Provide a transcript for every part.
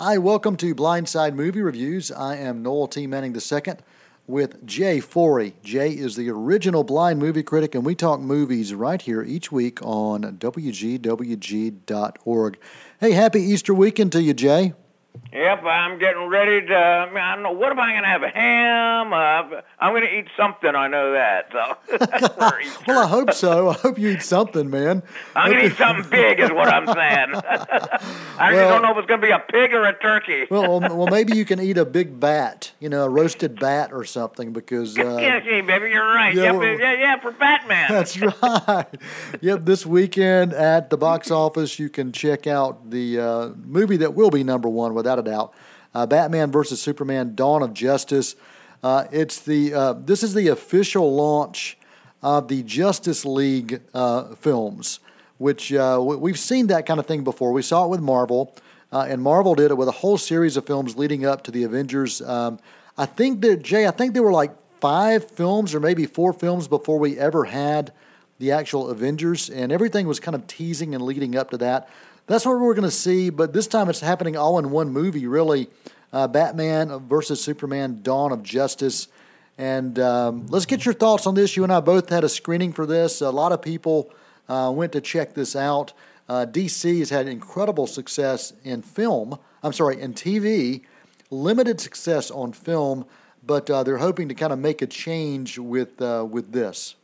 Hi, welcome to Blindside Movie Reviews. I am Noel T. Manning II with Jay Forey. Jay is the original blind movie critic, and we talk movies right here each week on WGWG.org. Hey, happy Easter weekend to you, Jay. Yep, I'm getting ready to. I, don't know what am I going to have? A ham? Uh, I'm going to eat something. I know that. So. well, I hope so. I hope you eat something, man. I'm going to eat something big, is what I'm saying. I well, don't know if it's going to be a pig or a turkey. well, well, maybe you can eat a big bat. You know, a roasted bat or something, because. Uh, yeah, baby, you're right. Yeah, yep, yeah, yeah, for Batman. That's right. yep, this weekend at the box office, you can check out the uh, movie that will be number one without a doubt. Uh, Batman versus Superman: Dawn of Justice. Uh, it's the uh, this is the official launch of the Justice League uh, films, which uh, we've seen that kind of thing before. We saw it with Marvel, uh, and Marvel did it with a whole series of films leading up to the Avengers. Um, I think that Jay, I think there were like five films or maybe four films before we ever had the actual Avengers, and everything was kind of teasing and leading up to that. That's what we're going to see, but this time it's happening all in one movie, really. Uh, Batman versus Superman Dawn of Justice. And um, let's get your thoughts on this. You and I both had a screening for this. A lot of people uh, went to check this out. Uh, DC has had incredible success in film. I'm sorry, in TV, limited success on film, but uh, they're hoping to kind of make a change with uh, with this.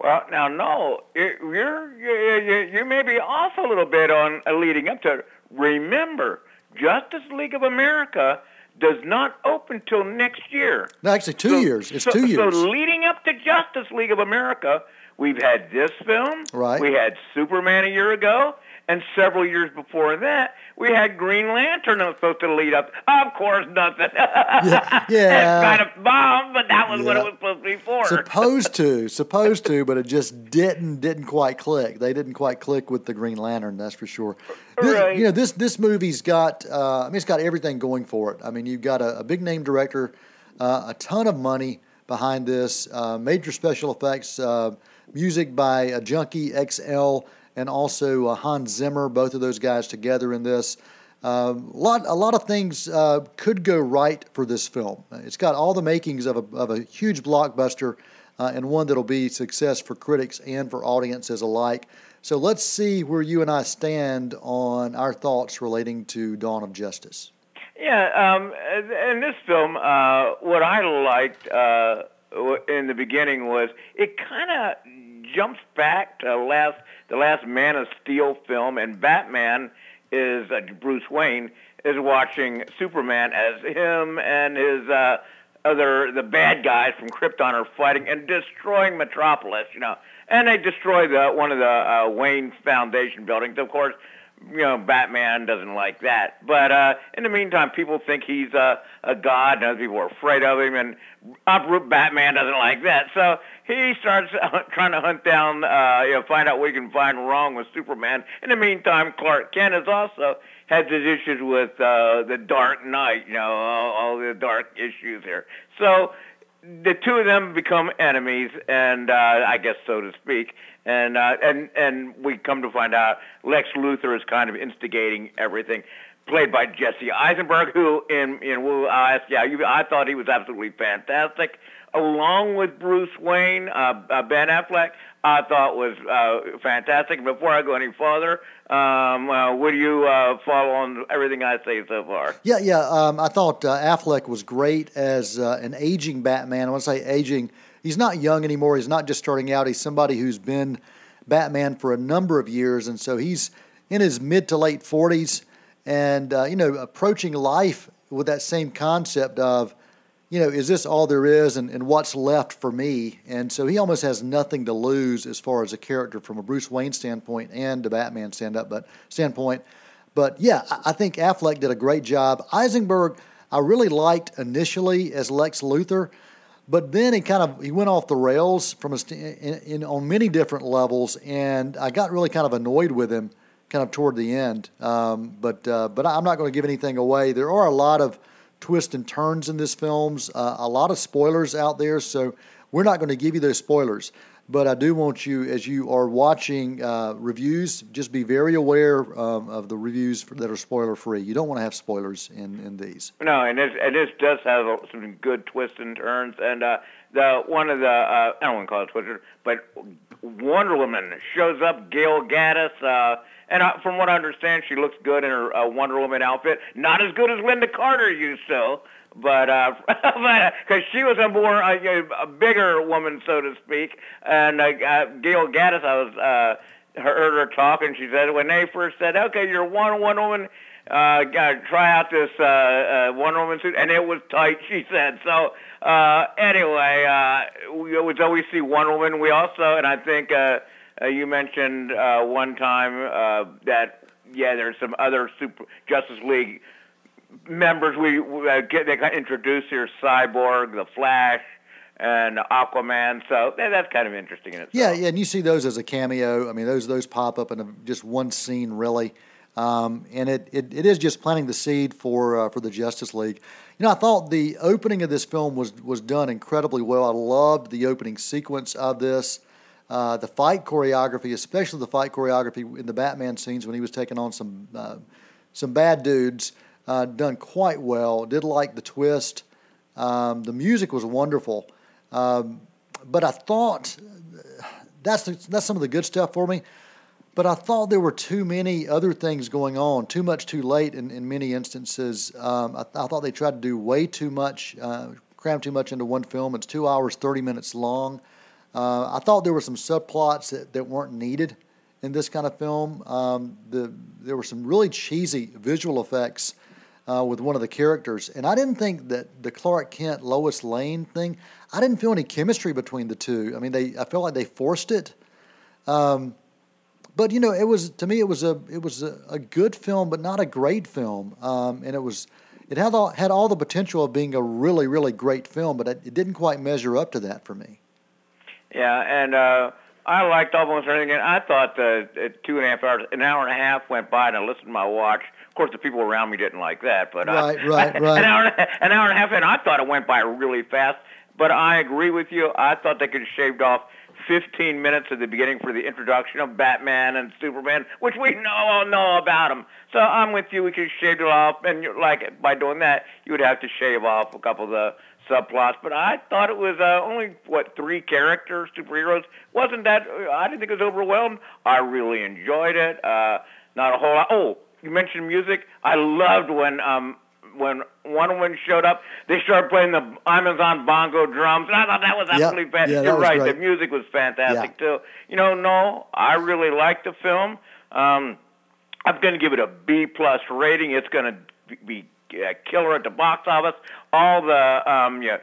Well, now, no, you're, you you may be off a little bit on uh, leading up to it. Remember, Justice League of America does not open till next year. No, actually, two so, years. It's so, two years. So, leading up to Justice League of America, we've had this film. Right. We had Superman a year ago, and several years before that, we had Green Lantern that was supposed to lead up. Of course, nothing. yeah, yeah. it's kind of bomb, but that was yeah. what it was supposed to be for. Supposed to, supposed to, but it just didn't didn't quite click. They didn't quite click with the Green Lantern. That's for sure. This, right. You know, this this movie's got. Uh, I mean, it's got everything going for it. I mean, you've got a, a big name director, uh, a ton of money behind this, uh, major special effects, uh, music by a Junkie XL and also uh, Hans Zimmer, both of those guys together in this. Uh, a lot, a lot of things uh, could go right for this film. It's got all the makings of a, of a huge blockbuster uh, and one that'll be success for critics and for audiences alike. So let's see where you and I stand on our thoughts relating to Dawn of Justice. Yeah, um, in this film, uh, what I liked uh, in the beginning was it kind of jumps back to last the last Man of Steel film, and Batman is uh, Bruce Wayne is watching Superman as him and his uh, other the bad guys from Krypton are fighting and destroying Metropolis. You know, and they destroy the one of the uh, Wayne Foundation buildings. Of course, you know, Batman doesn't like that. But uh, in the meantime, people think he's a, a god, and other people are afraid of him, and uproot Batman doesn't like that. So he starts trying to hunt down, uh, you know, find out what he can find wrong with Superman. In the meantime, Clark Kent has also had his issues with uh, the Dark Knight, you know, all, all the dark issues here. So the two of them become enemies, and uh, I guess so to speak. And uh, and and we come to find out Lex Luthor is kind of instigating everything, played by Jesse Eisenberg, who in in I'll ask, yeah, you, I thought he was absolutely fantastic, along with Bruce Wayne, uh, uh, Ben Affleck. I thought was uh, fantastic. Before I go any further, um, uh, would you uh, follow on everything I say so far? Yeah, yeah. Um, I thought uh, Affleck was great as uh, an aging Batman. I want to say aging. He's not young anymore. He's not just starting out. He's somebody who's been Batman for a number of years, and so he's in his mid to late forties, and uh, you know, approaching life with that same concept of you know, is this all there is and, and what's left for me? And so he almost has nothing to lose as far as a character from a Bruce Wayne standpoint and a Batman stand up but standpoint. But yeah, I think Affleck did a great job. Eisenberg, I really liked initially as Lex Luthor, but then he kind of he went off the rails from a, in, in, on many different levels, and I got really kind of annoyed with him kind of toward the end. Um, but uh, but I'm not going to give anything away. There are a lot of twists and turns in this films. Uh, a lot of spoilers out there, so we're not going to give you those spoilers. But I do want you, as you are watching uh, reviews, just be very aware um, of the reviews that are spoiler free. You don't want to have spoilers in, in these. No, and this and this does have some good twists and turns. And uh, the one of the uh, I don't want to call it twister, but Wonder Woman shows up. Gal Gadot. Uh, and uh, from what I understand, she looks good in her uh, Wonder Woman outfit. Not as good as Lynda Carter used to, but uh, because she was a more uh, a bigger woman, so to speak. And uh, uh, Gal Gadot, I was uh, heard her talk, and she said when they first said, "Okay, you're one one woman." Uh, got try out this uh, uh, Wonder Woman suit, and it was tight. She said so. Uh, anyway, uh, we, we always see Wonder Woman. We also, and I think uh, uh, you mentioned uh, one time uh, that yeah, there's some other Super Justice League members we, we uh, get they got introduced here: Cyborg, the Flash, and Aquaman. So yeah, that's kind of interesting in itself. Yeah, yeah, and you see those as a cameo. I mean, those those pop up in a, just one scene, really. Um, and it, it, it is just planting the seed for uh, for the Justice League. You know, I thought the opening of this film was was done incredibly well. I loved the opening sequence of this. Uh, the fight choreography, especially the fight choreography in the Batman scenes when he was taking on some uh, some bad dudes, uh, done quite well. Did like the twist. Um, the music was wonderful, um, but I thought that's that's some of the good stuff for me. But I thought there were too many other things going on, too much too late in, in many instances. Um, I, I, thought they tried to do way too much, uh, cram too much into one film. It's two hours, 30 minutes long. Uh, I thought there were some subplots that, that weren't needed in this kind of film. Um, the, there were some really cheesy visual effects uh, with one of the characters, and I didn't think that the Clark Kent Lois Lane thing. I didn't feel any chemistry between the two. I mean, they I felt like they forced it. Um, but you know, it was to me it was a it was a, a good film, but not a great film, um, and it was. It had all, had all the potential of being a really, really great film, but it, it didn't quite measure up to that for me. Yeah, and uh, I liked almost everything. And I thought uh, two and a half hours, an hour and a half went by, and I listened to my watch. Of course, the people around me didn't like that, but right, uh, right, right. An hour, an hour and a half, and I thought it went by really fast. But I agree with you. I thought they could have shaved off 15 minutes at the beginning for the introduction of Batman and Superman, which we know all know about them. So I'm with you. We could shave it off, and like by doing that, you would have to shave off a couple of the subplots, but I thought it was uh, only what three characters, superheroes. Wasn't that? I didn't think it was overwhelmed. I really enjoyed it. Uh, not a whole lot. Oh, you mentioned music. I loved when um when Wonder Woman showed up. They started playing the Amazon bongo drums, and I thought that was absolutely yep. fantastic. Yeah, You're right. Great. The music was fantastic yeah. too. You know, no, I really liked the film. Um, I'm going to give it a B plus rating. It's going to be uh, killer at the box office. All the um, yeah,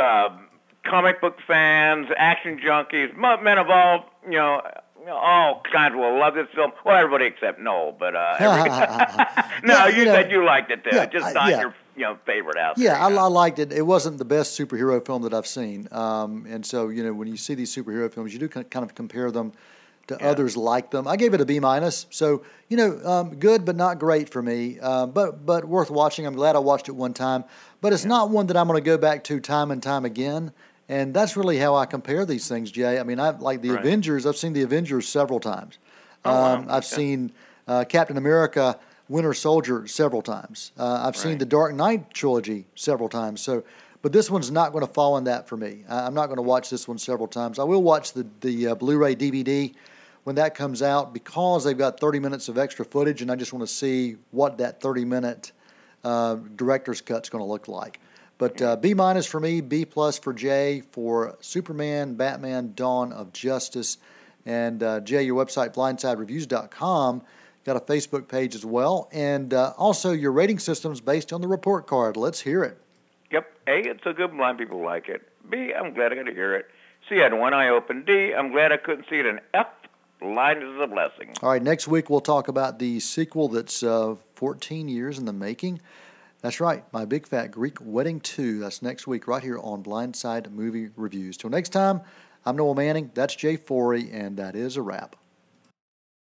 uh, comic book fans, action junkies, men of all you know. All kinds will love this film. Well, everybody except Noel, but uh, every, no, yeah, you, you know, said you liked it too. Yeah, Just not yeah. your you know favorite out yeah, there. I. I liked it. It wasn't the best superhero film that I've seen, um, and so you know when you see these superhero films, you do kind of compare them to Yeah. others like them. I gave it a B minus, so you know, um, good but not great for me. Uh, but but worth watching. I'm glad I watched it one time, but it's not one that I'm going to go back to time and time again. And that's really how I compare these things, Jay. I mean, I like the Right. Avengers. I've seen the Avengers several times. Oh, wow. um, I've Okay. seen uh, Captain America, Winter Soldier several times. Uh, I've seen the Dark Knight trilogy several times. So, but this one's not going to fall in that for me. I, I'm not going to watch this one several times. I will watch the the uh, Blu-ray DVD when that comes out because they've got 30 minutes of extra footage, and I just want to see what that 30 minute uh, director's cut's going to look like. But uh, B minus for me, B plus for Jay for Superman, Batman, Dawn of Justice, and uh, Jay, your website blindsidereviews.com got a Facebook page as well, and uh, also your rating system's based on the report card. Let's hear it. Yep. A, it's a good blind people like it. B, I'm glad I got to hear it. C, I had one eye open. D, I'm glad I couldn't see it. And F, blind is a blessing. All right, next week we'll talk about the sequel that's uh, 14 years in the making. That's right, My Big Fat Greek Wedding 2. That's next week right here on Blindside Movie Reviews. Till next time, I'm Noel Manning. That's Jay Forey, and that is a wrap.